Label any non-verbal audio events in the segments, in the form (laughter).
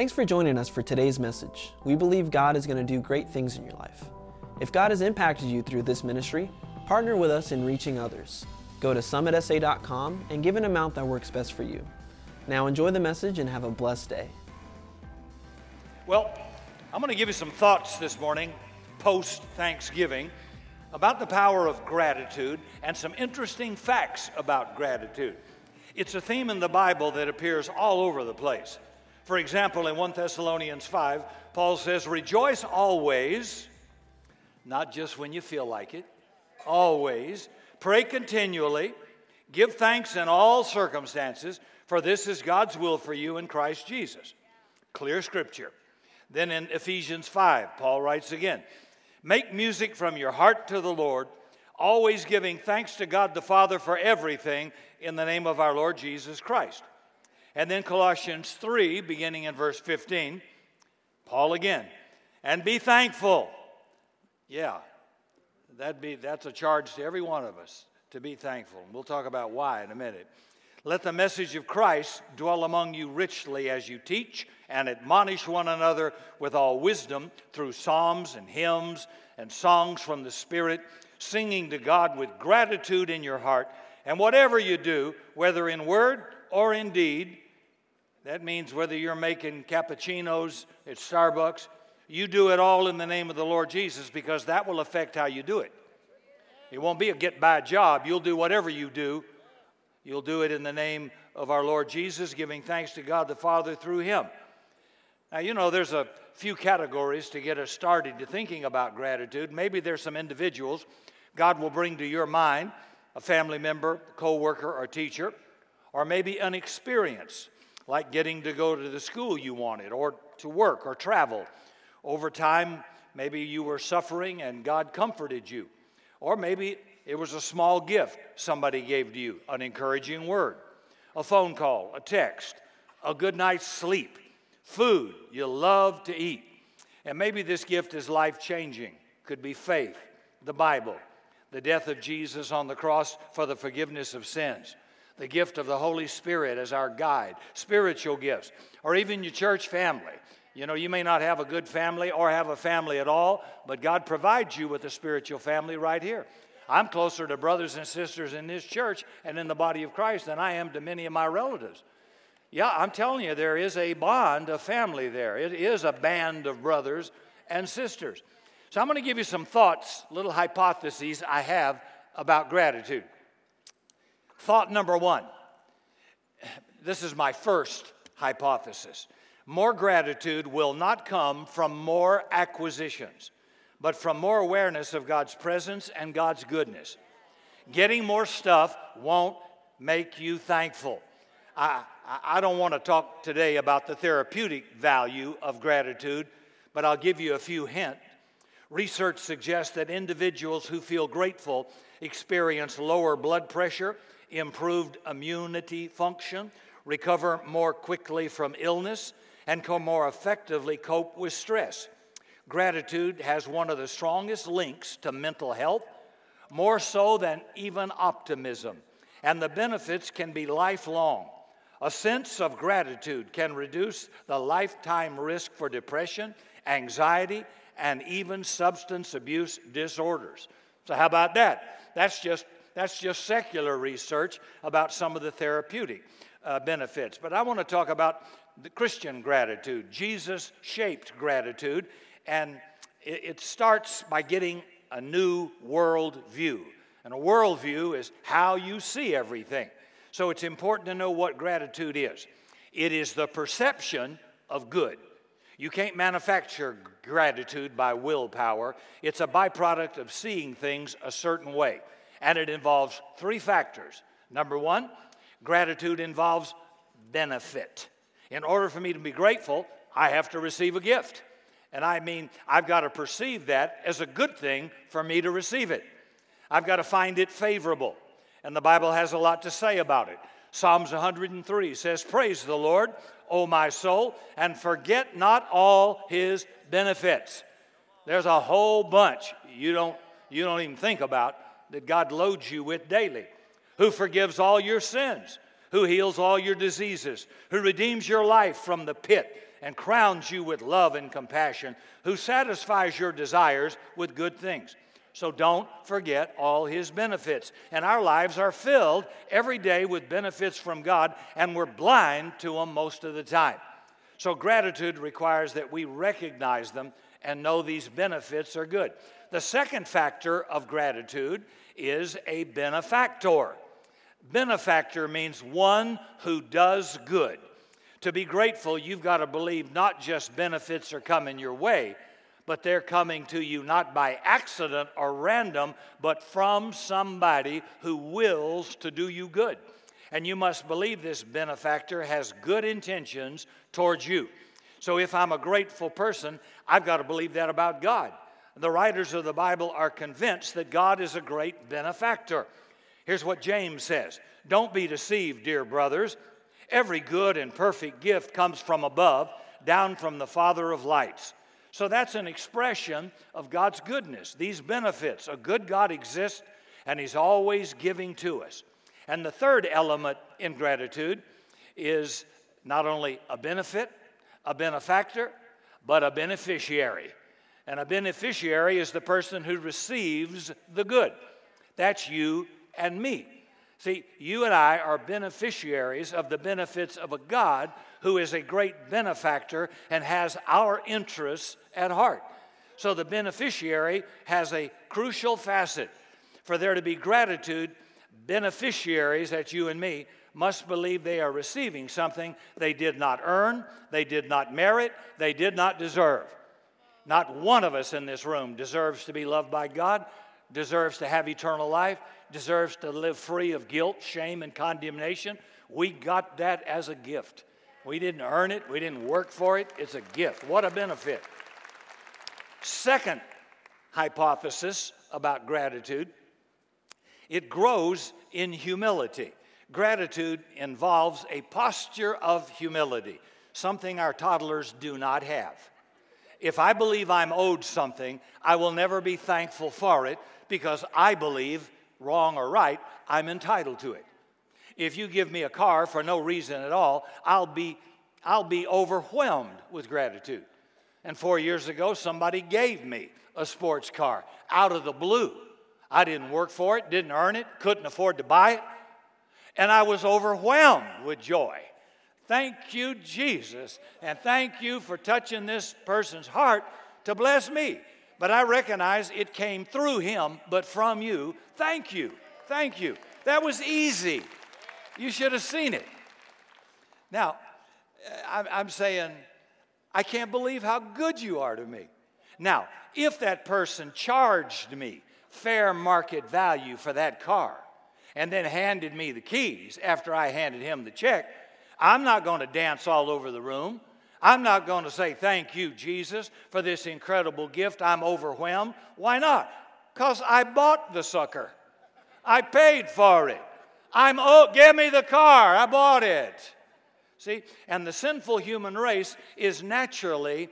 Thanks for joining us for today's message. We believe God is going to do great things in your life. If God has impacted you through this ministry, partner with us in reaching others. Go to summitsa.com and give an amount that works best for you. Now enjoy the message and have a blessed day. Well, I'm going to give you some thoughts this morning, post Thanksgiving, about the power of gratitude and some interesting facts about gratitude. It's a theme in the Bible that appears all over the place. For example, in 1 Thessalonians 5, Paul says, Rejoice always, not just when you feel like it, always. Pray continually. Give thanks in all circumstances, for this is God's will for you in Christ Jesus. Clear scripture. Then in Ephesians 5, Paul writes again Make music from your heart to the Lord, always giving thanks to God the Father for everything in the name of our Lord Jesus Christ. And then Colossians 3, beginning in verse 15, Paul again, and be thankful. Yeah, that'd be, that's a charge to every one of us to be thankful. And We'll talk about why in a minute. Let the message of Christ dwell among you richly as you teach and admonish one another with all wisdom through psalms and hymns and songs from the Spirit, singing to God with gratitude in your heart. And whatever you do, whether in word or in deed, that means whether you're making cappuccinos at Starbucks, you do it all in the name of the Lord Jesus because that will affect how you do it. It won't be a get by job. You'll do whatever you do You'll do it in the name of our Lord Jesus, giving thanks to God the Father through Him. Now, you know, there's a few categories to get us started to thinking about gratitude. Maybe there's some individuals God will bring to your mind a family member, co worker, or teacher, or maybe an experience like getting to go to the school you wanted, or to work or travel. Over time, maybe you were suffering and God comforted you. Or maybe it was a small gift somebody gave to you, an encouraging word, a phone call, a text, a good night's sleep, food you love to eat. And maybe this gift is life changing. Could be faith, the Bible, the death of Jesus on the cross for the forgiveness of sins, the gift of the Holy Spirit as our guide, spiritual gifts, or even your church family. You know, you may not have a good family or have a family at all, but God provides you with a spiritual family right here. I'm closer to brothers and sisters in this church and in the body of Christ than I am to many of my relatives. Yeah, I'm telling you, there is a bond of family there. It is a band of brothers and sisters. So I'm going to give you some thoughts, little hypotheses I have about gratitude. Thought number one this is my first hypothesis. More gratitude will not come from more acquisitions but from more awareness of God's presence and God's goodness. Getting more stuff won't make you thankful. I, I don't want to talk today about the therapeutic value of gratitude, but I'll give you a few hints. Research suggests that individuals who feel grateful experience lower blood pressure, improved immunity function, recover more quickly from illness, and can more effectively cope with stress. Gratitude has one of the strongest links to mental health, more so than even optimism, and the benefits can be lifelong. A sense of gratitude can reduce the lifetime risk for depression, anxiety, and even substance abuse disorders. So, how about that? That's just, that's just secular research about some of the therapeutic uh, benefits. But I want to talk about the Christian gratitude, Jesus shaped gratitude, and it, it starts by getting a new world view. And a world view is how you see everything. So it's important to know what gratitude is it is the perception of good. You can't manufacture gratitude by willpower. It's a byproduct of seeing things a certain way. And it involves three factors. Number one, gratitude involves benefit. In order for me to be grateful, I have to receive a gift. And I mean, I've got to perceive that as a good thing for me to receive it. I've got to find it favorable. And the Bible has a lot to say about it. Psalms 103 says, Praise the Lord, O my soul, and forget not all his benefits. There's a whole bunch you don't, you don't even think about that God loads you with daily. Who forgives all your sins, who heals all your diseases, who redeems your life from the pit and crowns you with love and compassion, who satisfies your desires with good things. So don't forget all his benefits. And our lives are filled every day with benefits from God, and we're blind to them most of the time. So gratitude requires that we recognize them and know these benefits are good. The second factor of gratitude is a benefactor. Benefactor means one who does good. To be grateful, you've got to believe not just benefits are coming your way, but they're coming to you not by accident or random, but from somebody who wills to do you good. And you must believe this benefactor has good intentions towards you. So if I'm a grateful person, I've got to believe that about God. The writers of the Bible are convinced that God is a great benefactor. Here's what James says Don't be deceived, dear brothers. Every good and perfect gift comes from above, down from the Father of lights. So that's an expression of God's goodness. These benefits, a good God exists and He's always giving to us. And the third element in gratitude is not only a benefit, a benefactor, but a beneficiary. And a beneficiary is the person who receives the good. That's you and me. See, you and I are beneficiaries of the benefits of a God who is a great benefactor and has our interests at heart. So the beneficiary has a crucial facet. For there to be gratitude, beneficiaries, that's you and me, must believe they are receiving something they did not earn, they did not merit, they did not deserve. Not one of us in this room deserves to be loved by God, deserves to have eternal life, deserves to live free of guilt, shame, and condemnation. We got that as a gift. We didn't earn it, we didn't work for it. It's a gift. What a benefit. Second hypothesis about gratitude it grows in humility. Gratitude involves a posture of humility, something our toddlers do not have. If I believe I'm owed something, I will never be thankful for it because I believe, wrong or right, I'm entitled to it. If you give me a car for no reason at all, I'll be, I'll be overwhelmed with gratitude. And four years ago, somebody gave me a sports car out of the blue. I didn't work for it, didn't earn it, couldn't afford to buy it and I was overwhelmed with joy. Thank you, Jesus, and thank you for touching this person's heart to bless me. But I recognize it came through him, but from you. Thank you. Thank you. That was easy. You should have seen it. Now, eh, I'm saying, I can't believe how good you are to me. Now, if that person charged me fair market value for that car, and then handed me the keys after I handed him the check, I'm not going to dance all over the room. I'm not going to say, Thank you, Jesus, for this incredible gift. I'm overwhelmed. Why not? Because I bought the sucker, I paid for it. I'm, oh, give me the car. I bought it. See, and the sinful human race is naturally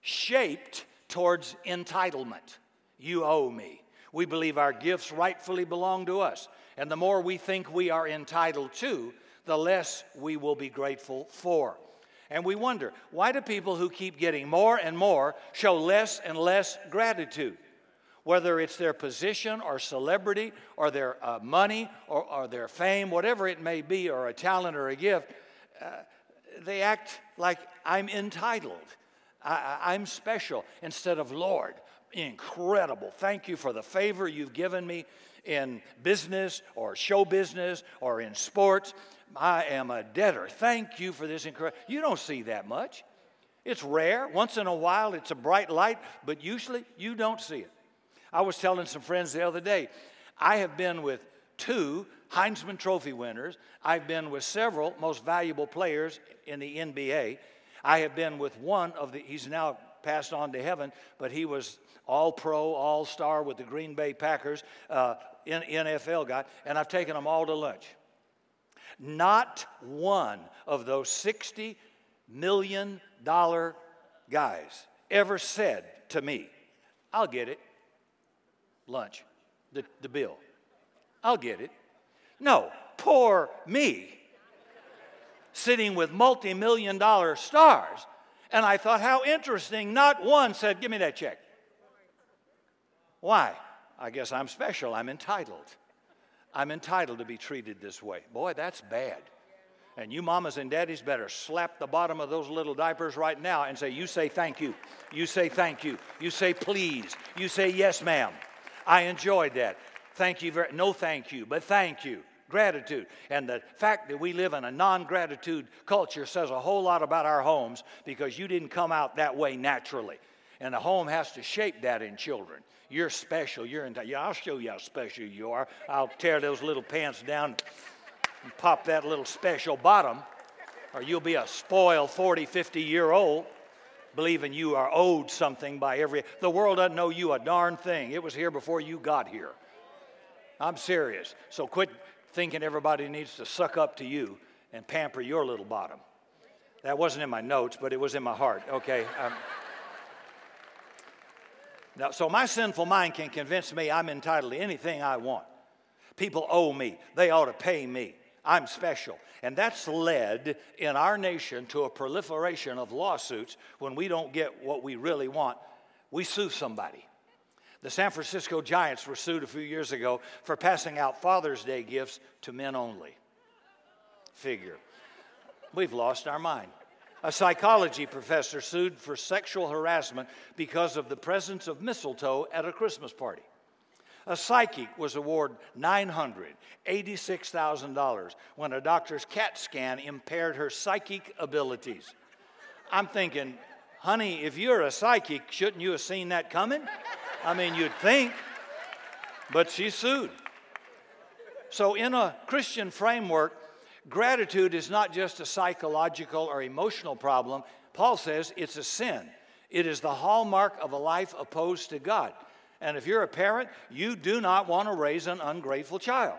shaped towards entitlement. You owe me. We believe our gifts rightfully belong to us. And the more we think we are entitled to, the less we will be grateful for. And we wonder why do people who keep getting more and more show less and less gratitude? Whether it's their position or celebrity or their uh, money or, or, their fame, whatever it may be, or a talent or a gift, uh, they act like I'm entitled. I, I'm special instead of Lord. Incredible. Thank you for the favor you've given me in business or show business or in sports. I am a debtor. Thank you for this incredible. You don't see that much. It's rare. Once in a while, it's a bright light, but usually you don't see it. I was telling some friends the other day, I have been with two Heisman Trophy winners. I've been with several most valuable players in the NBA. I have been with one of the, he's now passed on to heaven, but he was all pro, all star with the Green Bay Packers, uh, NFL guy, and I've taken them all to lunch. Not one of those $60 million guys ever said to me, I'll get it. Lunch, the, the bill. I'll get it. No, poor me, sitting with multi million dollar stars. And I thought, how interesting. Not one said, Give me that check. Why? I guess I'm special. I'm entitled. I'm entitled to be treated this way. Boy, that's bad. And you mamas and daddies better slap the bottom of those little diapers right now and say, You say thank you. You say thank you. You say please. You say yes, ma'am. I enjoyed that. Thank you very no thank you, but thank you. Gratitude. And the fact that we live in a non gratitude culture says a whole lot about our homes because you didn't come out that way naturally. And the home has to shape that in children. You're special. You're in. Yeah, I'll show you how special you are. I'll tear those little pants down and pop that little special bottom, or you'll be a spoiled 40, 50 year old believing you are owed something by every. The world doesn't know you a darn thing. It was here before you got here. I'm serious. So quit thinking everybody needs to suck up to you and pamper your little bottom. That wasn't in my notes, but it was in my heart. Okay. Um, now, so my sinful mind can convince me I'm entitled to anything I want. People owe me. They ought to pay me. I'm special. And that's led in our nation to a proliferation of lawsuits when we don't get what we really want. We sue somebody. The San Francisco Giants were sued a few years ago for passing out Father's Day gifts to men only. Figure. We've lost our mind. A psychology professor sued for sexual harassment because of the presence of mistletoe at a Christmas party. A psychic was awarded $986,000 when a doctor's CAT scan impaired her psychic abilities. I'm thinking, honey, if you're a psychic, shouldn't you have seen that coming? I mean, you'd think. But she sued. So, in a Christian framework, gratitude is not just a psychological or emotional problem. Paul says it's a sin. It is the hallmark of a life opposed to God. And if you're a parent, you do not want to raise an ungrateful child.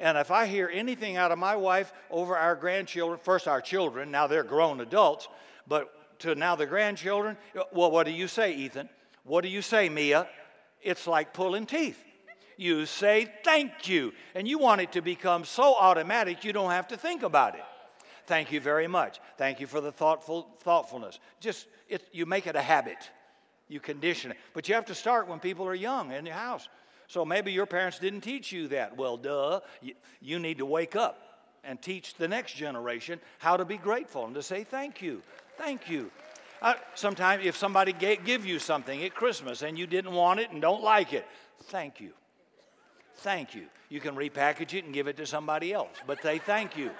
And if I hear anything out of my wife over our grandchildren, first our children, now they're grown adults, but to now the grandchildren, well, what do you say, Ethan? What do you say, Mia? It's like pulling teeth. You say thank you, and you want it to become so automatic you don't have to think about it. Thank you very much. Thank you for the thoughtful thoughtfulness. Just it, you make it a habit. You condition it. But you have to start when people are young in your house. So maybe your parents didn't teach you that. Well, duh. You, need to wake up and teach the next generation how to be grateful and to say thank you. Thank you. Uh, sometimes if somebody gave, give you something at Christmas and you didn't want it and don't like it, thank you. Thank you. You can repackage it and give it to somebody else, but they thank you.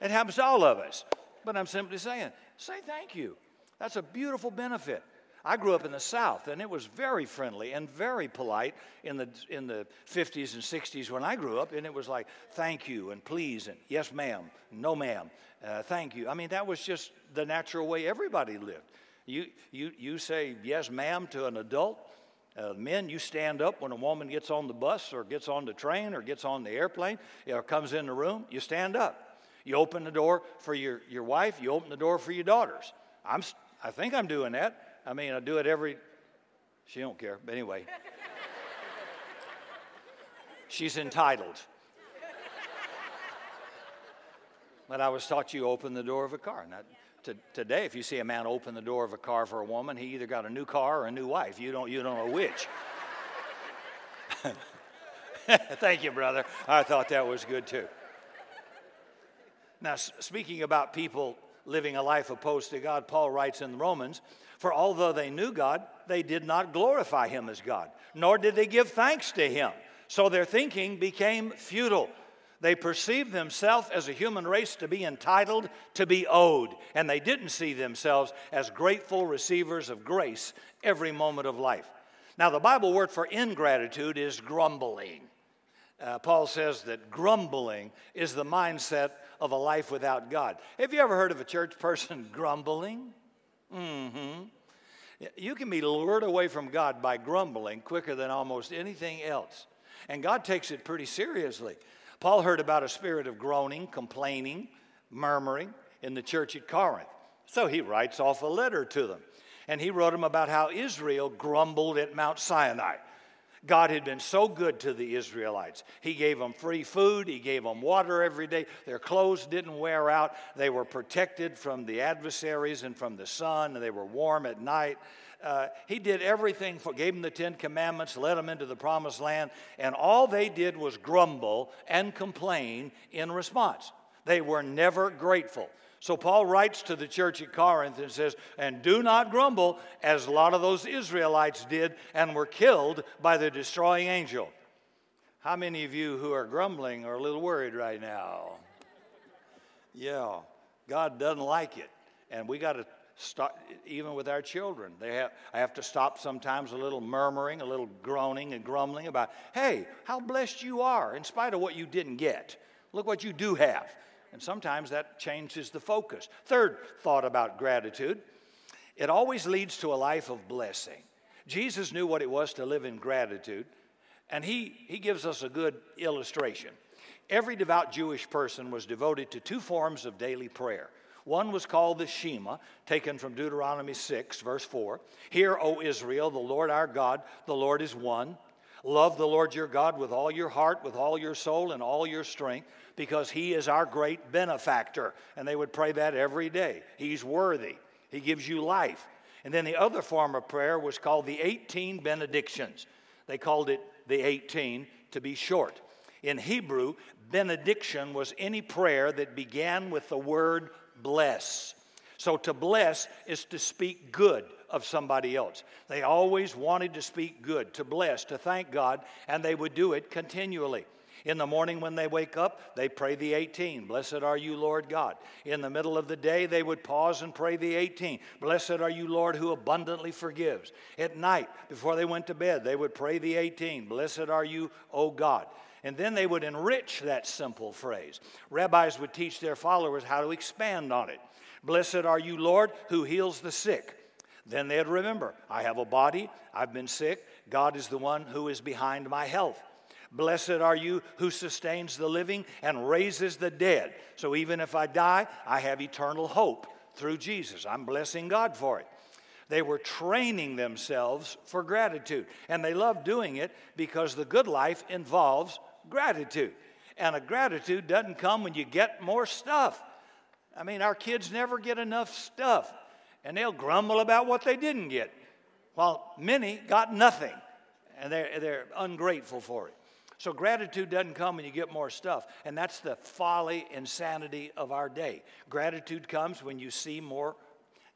It happens to all of us. But I'm simply saying, say thank you. That's a beautiful benefit. I grew up in the South, and it was very friendly and very polite in the, in the 50s and 60s when I grew up, and it was like, thank you, and please, and yes, ma'am, no, ma'am, uh, thank you. I mean, that was just the natural way everybody lived. You, you, you say yes, ma'am, to an adult. Uh, men, you stand up when a woman gets on the bus or gets on the train or gets on the airplane or comes in the room, you stand up. You open the door for your, your wife, you open the door for your daughters. I'm, I think I'm doing that. I mean, I do it every. She don't care, but anyway. (laughs) She's entitled. But I was taught you open the door of a car. Now, to, today, if you see a man open the door of a car for a woman, he either got a new car or a new wife. You don't, you don't know which. (laughs) Thank you, brother. I thought that was good too. Now, speaking about people living a life opposed to God, Paul writes in Romans, For although they knew God, they did not glorify him as God, nor did they give thanks to him. So their thinking became futile. They perceived themselves as a human race to be entitled to be owed, and they didn't see themselves as grateful receivers of grace every moment of life. Now, the Bible word for ingratitude is grumbling. Uh, Paul says that grumbling is the mindset of a life without God. Have you ever heard of a church person (laughs) grumbling? Mm-hmm. You can be lured away from God by grumbling quicker than almost anything else. And God takes it pretty seriously. Paul heard about a spirit of groaning, complaining, murmuring in the church at Corinth. So he writes off a letter to them. And he wrote them about how Israel grumbled at Mount Sinai. God had been so good to the Israelites. He gave them free food, He gave them water every day. Their clothes didn't wear out. They were protected from the adversaries and from the sun, and they were warm at night. Uh, he did everything for, gave them the Ten Commandments, led them into the promised land, and all they did was grumble and complain in response. They were never grateful. So Paul writes to the church at Corinth and says, And do not grumble, as a lot of those Israelites did and were killed by the destroying angel. How many of you who are grumbling are a little worried right now? Yeah, God doesn't like it. And we got to even with our children. They have, I have to stop sometimes a little murmuring, a little groaning and grumbling about, hey, how blessed you are in spite of what you didn't get. Look what you do have. And sometimes that changes the focus. Third thought about gratitude it always leads to a life of blessing. Jesus knew what it was to live in gratitude, and he, he gives us a good illustration. Every devout Jewish person was devoted to two forms of daily prayer. One was called the Shema, taken from Deuteronomy 6, verse 4. Hear, O Israel, the Lord our God, the Lord is one. Love the Lord your God with all your heart, with all your soul, and all your strength because He is our great benefactor. And they would pray that every day. He's worthy, He gives you life. And then the other form of prayer was called the 18 benedictions. They called it the 18 to be short. In Hebrew, benediction was any prayer that began with the word bless. So to bless is to speak good of somebody else. They always wanted to speak good, to bless, to thank God, and they would do it continually. In the morning when they wake up, they pray the 18. Blessed are you, Lord God. In the middle of the day, they would pause and pray the 18. Blessed are you, Lord, who abundantly forgives. At night, before they went to bed, they would pray the 18. Blessed are you, O God. And then they would enrich that simple phrase. Rabbis would teach their followers how to expand on it. Blessed are you, Lord, who heals the sick. Then they'd remember, I have a body, I've been sick, God is the one who is behind my health. Blessed are you who sustains the living and raises the dead. So even if I die, I have eternal hope through Jesus. I'm blessing God for it. They were training themselves for gratitude, and they loved doing it because the good life involves gratitude. And a gratitude doesn't come when you get more stuff. I mean, our kids never get enough stuff, and they'll grumble about what they didn't get, while many got nothing, and they're, they're ungrateful for it. So gratitude doesn't come when you get more stuff. And that's the folly, insanity of our day. Gratitude comes when you see more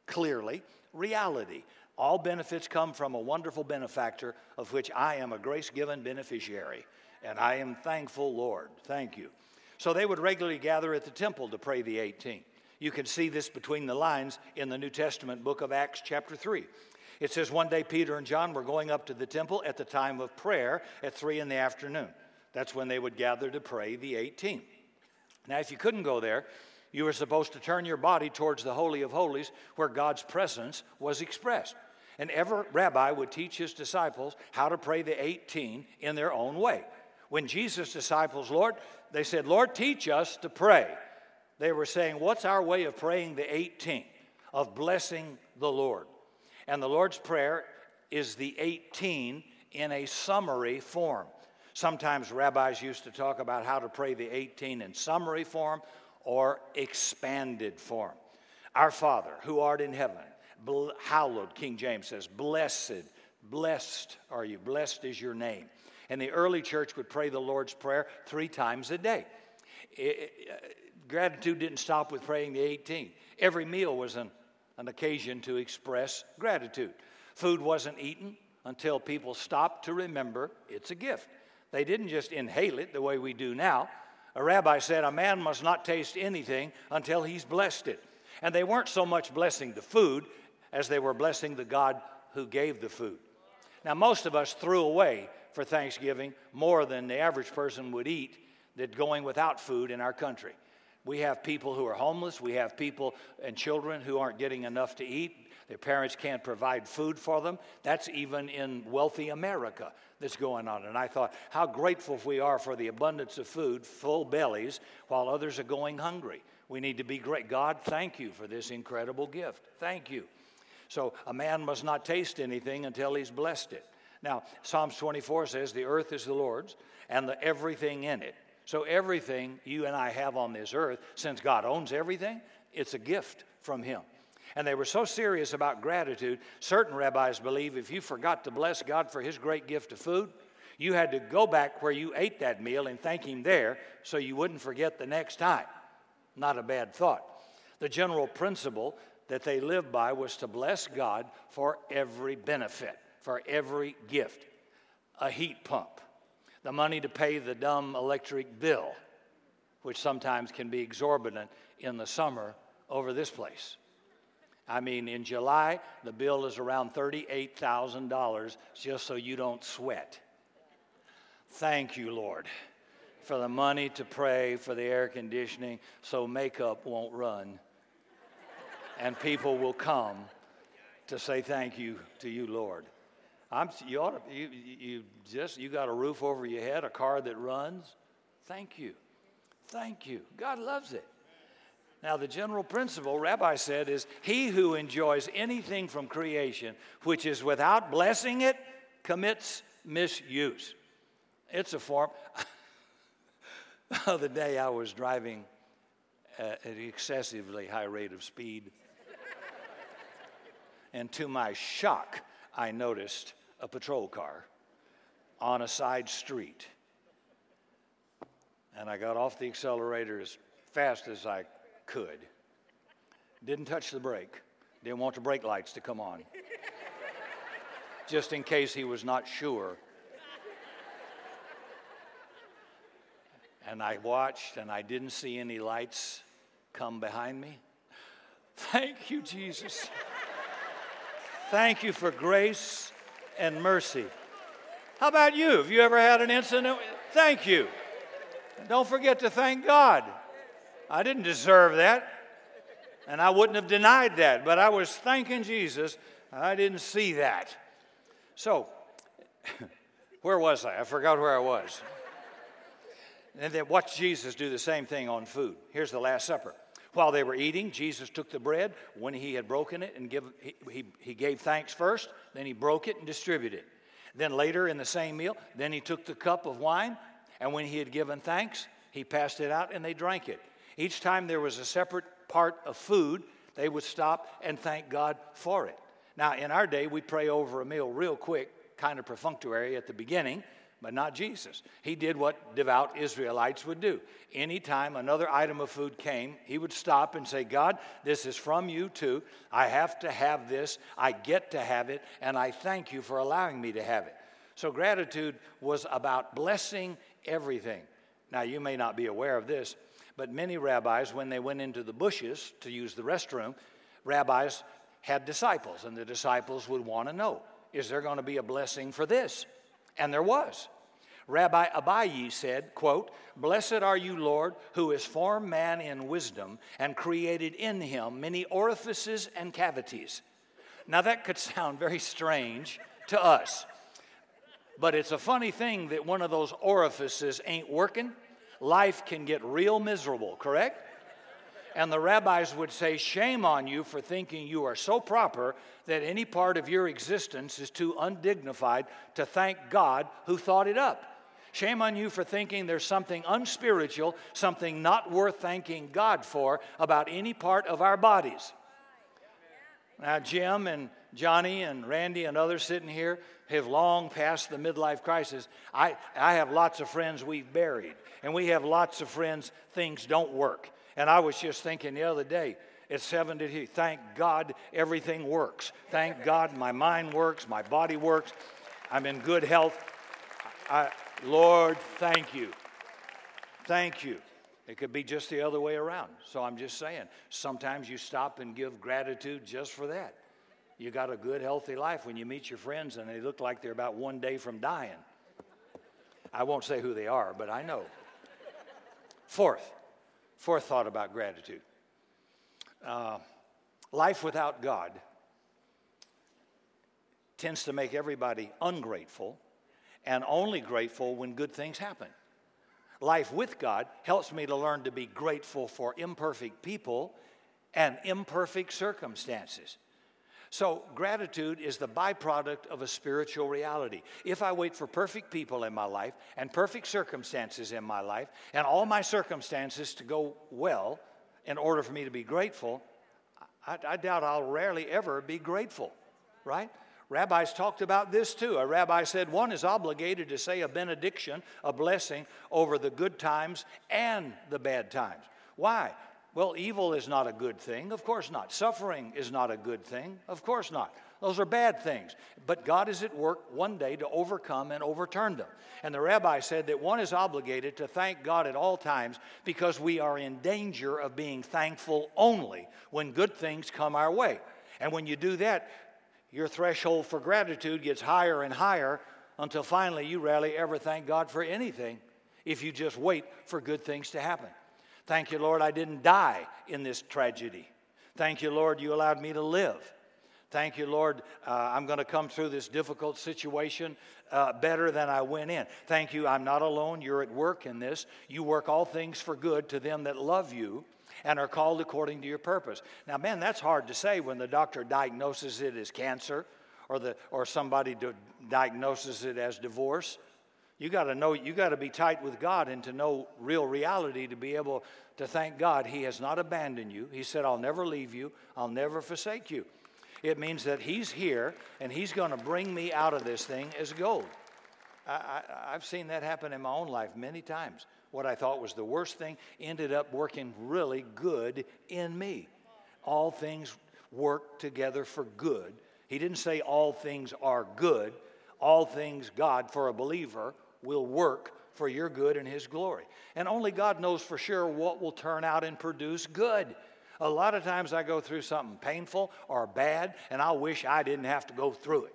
clearly reality. All benefits come from a wonderful benefactor of which I am a grace given beneficiary. And I am thankful, Lord. Thank you. So they would regularly gather at the temple to pray the 18. You can see this between the lines in the New Testament book of Acts, chapter 3. It says one day Peter and John were going up to the temple at the time of prayer at 3 in the afternoon. That's when they would gather to pray the 18th. Now, if you couldn't go there, you were supposed to turn your body towards the Holy of Holies where God's presence was expressed. And every rabbi would teach his disciples how to pray the 18 in their own way. When Jesus' disciples, Lord, they said, Lord, teach us to pray. They were saying, What's our way of praying the 18? Of blessing the Lord. And the Lord's Prayer is the 18 in a summary form. Sometimes rabbis used to talk about how to pray the 18 in summary form or expanded form. Our Father, who art in heaven, hallowed, King James says, blessed, blessed are you, blessed is your name. And the early church would pray the Lord's Prayer three times a day. It, it, gratitude didn't stop with praying the 18. Every meal was an an occasion to express gratitude. Food wasn't eaten until people stopped to remember it's a gift. They didn't just inhale it the way we do now. A rabbi said a man must not taste anything until he's blessed it. And they weren't so much blessing the food as they were blessing the God who gave the food. Now, most of us threw away for Thanksgiving more than the average person would eat that going without food in our country. We have people who are homeless. We have people and children who aren't getting enough to eat. Their parents can't provide food for them. That's even in wealthy America that's going on. And I thought, how grateful we are for the abundance of food, full bellies, while others are going hungry. We need to be great. God, thank you for this incredible gift. Thank you. So a man must not taste anything until he's blessed it. Now, Psalms 24 says, The earth is the Lord's and the everything in it. So, everything you and I have on this earth, since God owns everything, it's a gift from Him. And they were so serious about gratitude, certain rabbis believe if you forgot to bless God for His great gift of food, you had to go back where you ate that meal and thank Him there so you wouldn't forget the next time. Not a bad thought. The general principle that they lived by was to bless God for every benefit, for every gift. A heat pump, the money to pay the dumb electric bill, which sometimes can be exorbitant in the summer over this place. I mean, in July, the bill is around $38,000 just so you don't sweat. Thank you, Lord, for the money to pray for the air conditioning so makeup won't run and people will come to say thank you to you, Lord. I'm, you, ought to, you, you just you got a roof over your head, a car that runs. Thank you, thank you. God loves it. Now, the general principle, Rabbi said, is he who enjoys anything from creation which is without blessing it commits misuse. It's a form. the (laughs) other day I was driving at an excessively high rate of speed and to my shock, I noticed a patrol car on a side street. And I got off the accelerator as fast as I could. Didn't touch the brake. Didn't want the brake lights to come on. (laughs) Just in case he was not sure. And I watched and I didn't see any lights come behind me. (laughs) Thank you, Jesus. (laughs) Thank you for grace and mercy. How about you? Have you ever had an incident? Thank you. And don't forget to thank God. I didn't deserve that, and I wouldn't have denied that, but I was thanking Jesus. I didn't see that. So, (laughs) where was I? I forgot where I was. And then watch Jesus do the same thing on food. Here's the Last Supper. While they were eating, Jesus took the bread when he had broken it and give, he, he, he gave thanks first, then he broke it and distributed it. Then later in the same meal, then he took the cup of wine, and when he had given thanks, he passed it out and they drank it. Each time there was a separate part of food, they would stop and thank God for it. Now, in our day, we pray over a meal real quick, kind of perfunctory at the beginning, but not Jesus. He did what devout Israelites would do. Anytime another item of food came, he would stop and say, God, this is from you too. I have to have this. I get to have it, and I thank you for allowing me to have it. So, gratitude was about blessing everything. Now, you may not be aware of this, but many rabbis, when they went into the bushes to use the restroom, rabbis had disciples, and the disciples would want to know is there going to be a blessing for this? And there was. Rabbi Abaye said, quote, Blessed are you, Lord, who has formed man in wisdom and created in him many orifices and cavities. Now that could sound very strange to us, but it's a funny thing that one of those orifices ain't working. Life can get real miserable, correct? And the rabbis would say, Shame on you for thinking you are so proper that any part of your existence is too undignified to thank God who thought it up. Shame on you for thinking there's something unspiritual, something not worth thanking God for about any part of our bodies. Now, Jim and Johnny and Randy and others sitting here have long passed the midlife crisis. I, I have lots of friends we've buried, and we have lots of friends things don't work. And I was just thinking the other day, at 70, thank God everything works. Thank God my mind works, my body works, I'm in good health. I, Lord, thank you. Thank you. It could be just the other way around. So I'm just saying, sometimes you stop and give gratitude just for that. You got a good, healthy life when you meet your friends and they look like they're about one day from dying. I won't say who they are, but I know. Fourth, fourth thought about gratitude uh, life without God tends to make everybody ungrateful and only grateful when good things happen. Life with God helps me to learn to be grateful for imperfect people and imperfect circumstances. So, gratitude is the byproduct of a spiritual reality. If I wait for perfect people in my life and perfect circumstances in my life and all my circumstances to go well in order for me to be grateful, I, I doubt I'll rarely ever be grateful, right? Rabbis talked about this too. A rabbi said one is obligated to say a benediction, a blessing, over the good times and the bad times. Why? Well, evil is not a good thing. Of course not. Suffering is not a good thing. Of course not. Those are bad things. But God is at work one day to overcome and overturn them. And the rabbi said that one is obligated to thank God at all times because we are in danger of being thankful only when good things come our way. And when you do that, your threshold for gratitude gets higher and higher until finally you rarely ever thank God for anything if you just wait for good things to happen. Thank you, Lord, I didn't die in this tragedy. Thank you, Lord, you allowed me to live. Thank you, Lord, uh, I'm going to come through this difficult situation uh, better than I went in. Thank you, I'm not alone. You're at work in this. You work all things for good to them that love you and are called according to your purpose. Now, man, that's hard to say when the doctor diagnoses it as cancer or, the, or somebody diagnoses it as divorce you got to know, you got to be tight with God and to know real reality to be able to thank God He has not abandoned you. He said, I'll never leave you, I'll never forsake you. It means that He's here and He's going to bring me out of this thing as gold. I, have seen that happen in my own life many times. What I thought was the worst thing ended up working really good in me. All things work together for good. He didn't say all things are good, all things, God, for a believer, will work for your good and His glory. And only God knows for sure what will turn out and produce good. A lot of times I go through something painful or bad, and I wish I didn't have to go through it.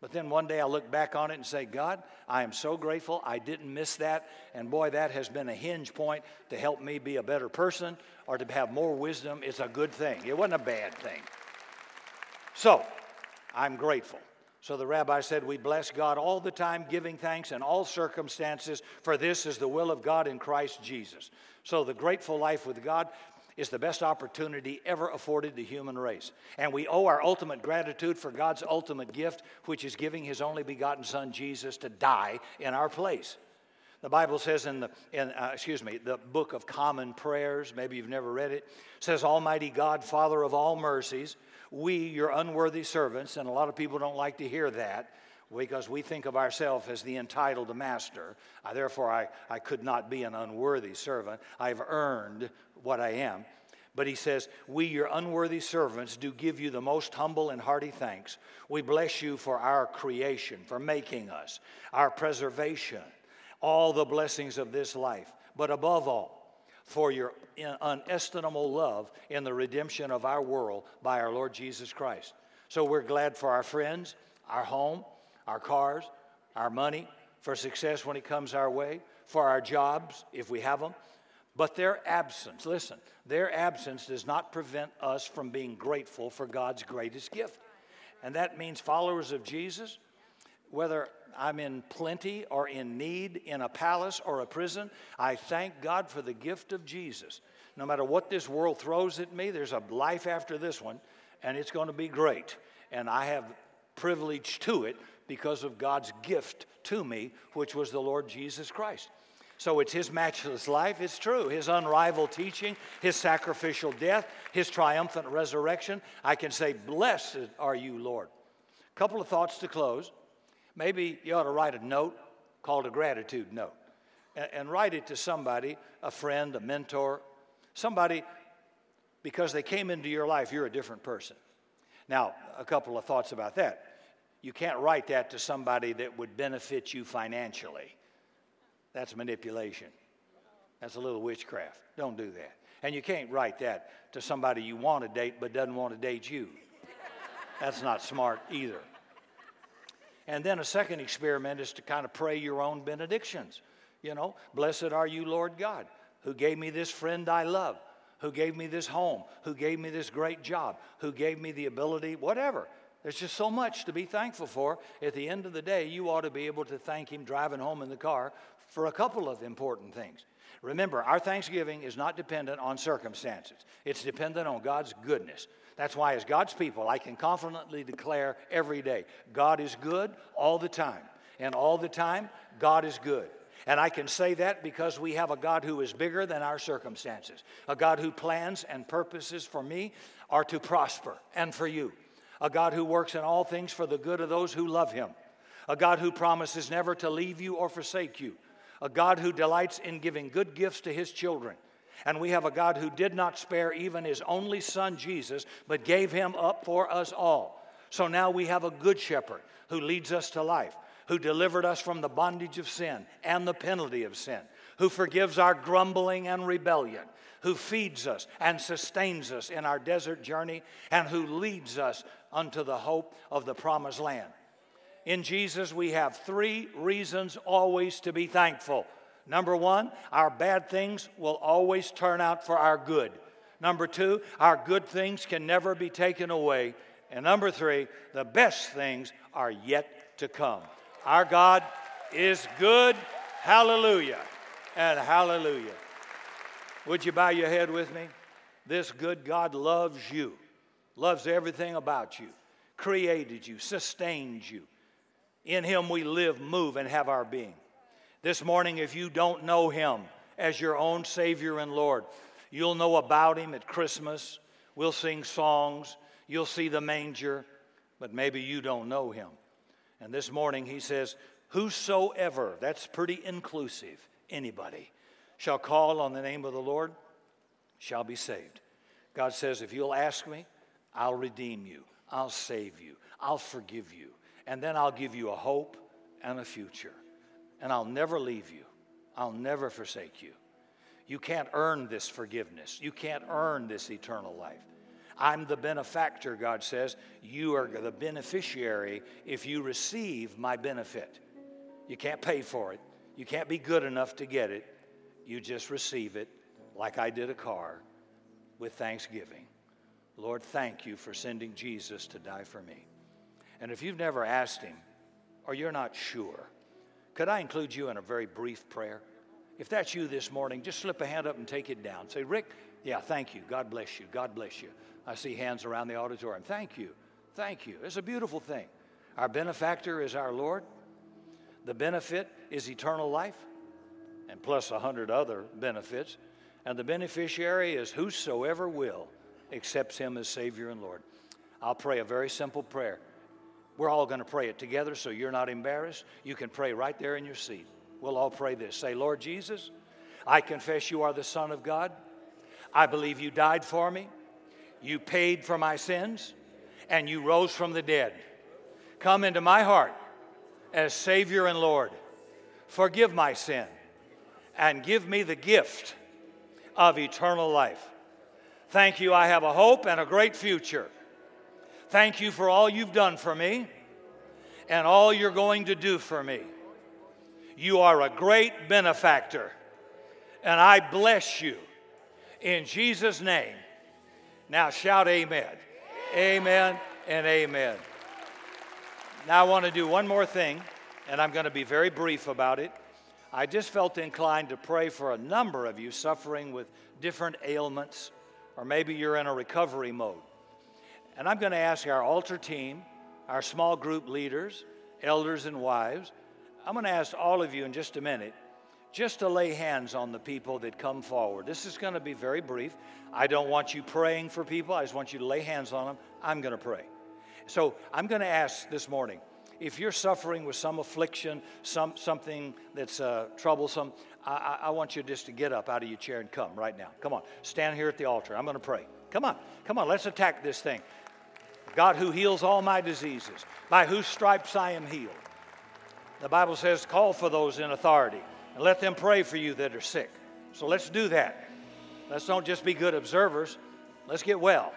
But then one day I look back on it and say, God, I am so grateful I didn't miss that. And boy, that has been a hinge point to help me be a better person or to have more wisdom. It's a good thing. It wasn't a bad thing. So, I'm grateful. So the rabbi said, We bless God all the time, giving thanks in all circumstances, for this is the will of God in Christ Jesus. So the grateful life with God is the best opportunity ever afforded the human race. And we owe our ultimate gratitude for God's ultimate gift, which is giving his only begotten Son, Jesus, to die in our place. The Bible says in the, in, uh, excuse me, the book of common prayers, maybe you've never read it, says, Almighty God, Father of all mercies, we, your unworthy servants, and a lot of people don't like to hear that because we think of ourselves as the entitled master. I, therefore, I, I could not be an unworthy servant. I've earned what I am. But he says, We, your unworthy servants, do give you the most humble and hearty thanks. We bless you for our creation, for making us, our preservation, all the blessings of this life. But above all, for your unestimable love in the redemption of our world by our Lord Jesus Christ. So we're glad for our friends, our home, our cars, our money, for success when it comes our way, for our jobs if we have them. But their absence, listen, their absence does not prevent us from being grateful for God's greatest gift. And that means followers of Jesus, whether I'm in plenty or in need in a palace or a prison, I thank God for the gift of Jesus. No matter what this world throws at me, there's a life after this one, and it's going to be great. And I have privilege to it because of God's gift to me, which was the Lord Jesus Christ. So it's his matchless life, it's true. His unrivaled teaching, his sacrificial death, his triumphant resurrection. I can say, Blessed are you, Lord. Couple of thoughts to close. Maybe you ought to write a note called a gratitude note and, and write it to somebody, a friend, a mentor, somebody, because they came into your life, you're a different person. Now, a couple of thoughts about that. You can't write that to somebody that would benefit you financially. That's manipulation. That's a little witchcraft. Don't do that. And you can't write that to somebody you want to date but doesn't want to date you. That's not smart either. And then a second experiment is to kind of pray your own benedictions. You know, blessed are you, Lord God, who gave me this friend I love, who gave me this home, who gave me this great job, who gave me the ability, whatever. There's just so much to be thankful for. At the end of the day, you ought to be able to thank Him driving home in the car for a couple of important things. Remember, our thanksgiving is not dependent on circumstances, it's dependent on God's goodness. That's why, as God's people, I can confidently declare every day God is good all the time. And all the time, God is good. And I can say that because we have a God who is bigger than our circumstances, a God who plans and purposes for me are to prosper and for you, a God who works in all things for the good of those who love him, a God who promises never to leave you or forsake you, a God who delights in giving good gifts to his children. And we have a God who did not spare even his only son, Jesus, but gave him up for us all. So now we have a good shepherd who leads us to life, who delivered us from the bondage of sin and the penalty of sin, who forgives our grumbling and rebellion, who feeds us and sustains us in our desert journey, and who leads us unto the hope of the promised land. In Jesus, we have three reasons always to be thankful. Number one, our bad things will always turn out for our good. Number two, our good things can never be taken away. And number three, the best things are yet to come. Our God is good. Hallelujah and hallelujah. Would you bow your head with me? This good God loves you, loves everything about you, created you, sustains you. In Him we live, move, and have our being. This morning, if you don't know Him as your own Savior and Lord, you'll know about Him at Christmas. We'll sing songs. You'll see the manger, but maybe you don't know Him. And this morning, He says, Whosoever, that's pretty inclusive, anybody, shall call on the name of the Lord shall be saved. God says, If you'll ask me, I'll redeem you, I'll save you, I'll forgive you, and then I'll give you a hope and a future and I'll never leave you. I'll never forsake you. You can't earn this forgiveness. You can't earn this eternal life. I'm the benefactor, God says. You are the beneficiary if you receive my benefit. You can't pay for it. You can't be good enough to get it. You just receive it like I did a car with thanksgiving. Lord, thank you for sending Jesus to die for me. And if you've never asked him or you're not sure, could I include you in a very brief prayer? If that's you this morning, just slip a hand up and take it down. Say, Rick, yeah, thank you. God bless you. God bless you. I see hands around the auditorium. Thank you. Thank you. It's a beautiful thing. Our benefactor is our Lord. The benefit is eternal life, and plus a hundred other benefits. And the beneficiary is whosoever will accepts him as Savior and Lord. I'll pray a very simple prayer. We're all going to pray it together so you're not embarrassed. You can pray right there in your seat. We'll all pray this. Say, Lord Jesus, I confess you are the Son of God. I believe you died for me. You paid for my sins, and you rose from the dead. Come into my heart as Savior and Lord. Forgive my sin and give me the gift of eternal life. Thank you, I have a hope and a great future. Thank you for all you've done for me and all you're going to do for me. You are a great benefactor, and I bless you in Jesus' name. Now shout amen. Amen and amen. Now I want to do one more thing, and I'm going to be very brief about it. I just felt inclined to pray for a number of you suffering with different ailments, or maybe you're in a recovery mode. And I'm going to ask our altar team, our small group leaders, elders, and wives, I'm going to ask all of you in just a minute just to lay hands on the people that come forward. This is going to be very brief. I don't want you praying for people, I just want you to lay hands on them. I'm going to pray. So I'm going to ask this morning if you're suffering with some affliction, some, something that's uh, troublesome, I, I want you just to get up out of your chair and come right now. Come on, stand here at the altar. I'm going to pray. Come on, come on, let's attack this thing. God who heals all my diseases, by whose stripes I am healed. The Bible says, call for those in authority and let them pray for you that are sick. So let's do that. Let's don't just be good observers. Let's get well.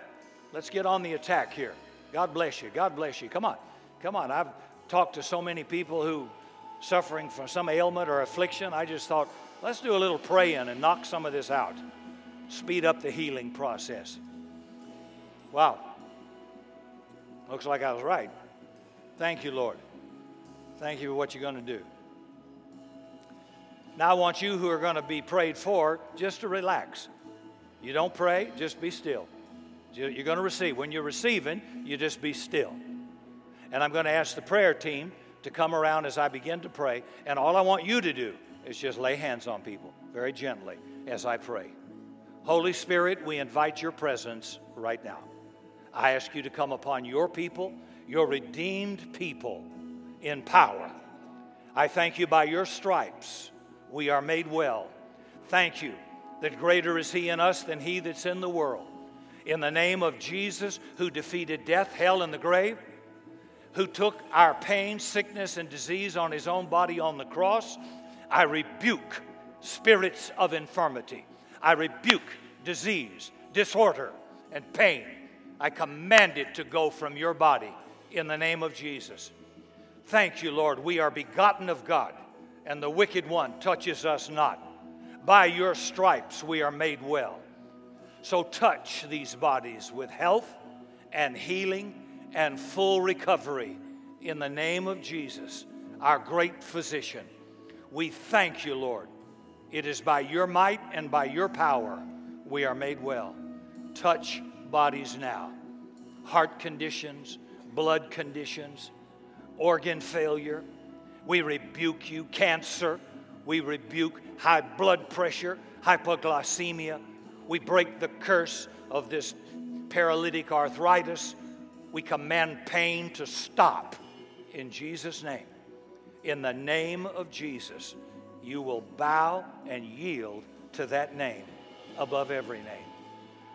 Let's get on the attack here. God bless you. God bless you. Come on. Come on. I've talked to so many people who suffering from some ailment or affliction. I just thought, let's do a little praying and knock some of this out. Speed up the healing process. Wow. Looks like I was right. Thank you, Lord. Thank you for what you're going to do. Now, I want you who are going to be prayed for just to relax. You don't pray, just be still. You're going to receive. When you're receiving, you just be still. And I'm going to ask the prayer team to come around as I begin to pray. And all I want you to do is just lay hands on people very gently as I pray. Holy Spirit, we invite your presence right now. I ask you to come upon your people, your redeemed people, in power. I thank you by your stripes we are made well. Thank you that greater is he in us than he that's in the world. In the name of Jesus, who defeated death, hell, and the grave, who took our pain, sickness, and disease on his own body on the cross, I rebuke spirits of infirmity. I rebuke disease, disorder, and pain. I command it to go from your body in the name of Jesus. Thank you, Lord. We are begotten of God, and the wicked one touches us not. By your stripes we are made well. So touch these bodies with health and healing and full recovery in the name of Jesus, our great physician. We thank you, Lord. It is by your might and by your power we are made well. Touch bodies now. Heart conditions, blood conditions, organ failure. We rebuke you, cancer. We rebuke high blood pressure, hypoglycemia. We break the curse of this paralytic arthritis. We command pain to stop in Jesus' name. In the name of Jesus, you will bow and yield to that name above every name.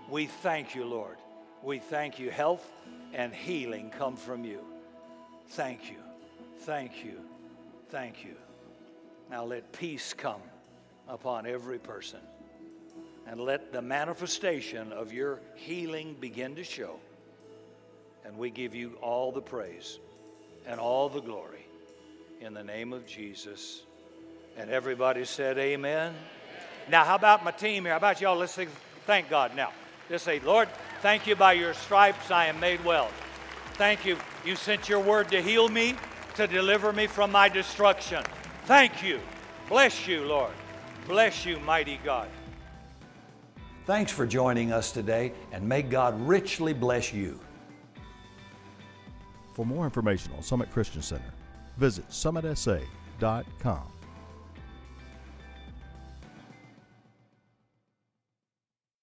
We thank you, Lord. We thank you. Health and healing come from you. Thank you. Thank you. Thank you. Now let peace come upon every person and let the manifestation of your healing begin to show. And we give you all the praise and all the glory in the name of Jesus. And everybody said, Amen. Now, how about my team here? How about y'all? Let's thank God now. Just say, Lord, thank you by your stripes I am made well. Thank you. You sent your word to heal me, to deliver me from my destruction. Thank you. Bless you, Lord. Bless you, mighty God. Thanks for joining us today, and may God richly bless you. For more information on Summit Christian Center, visit summitsa.com.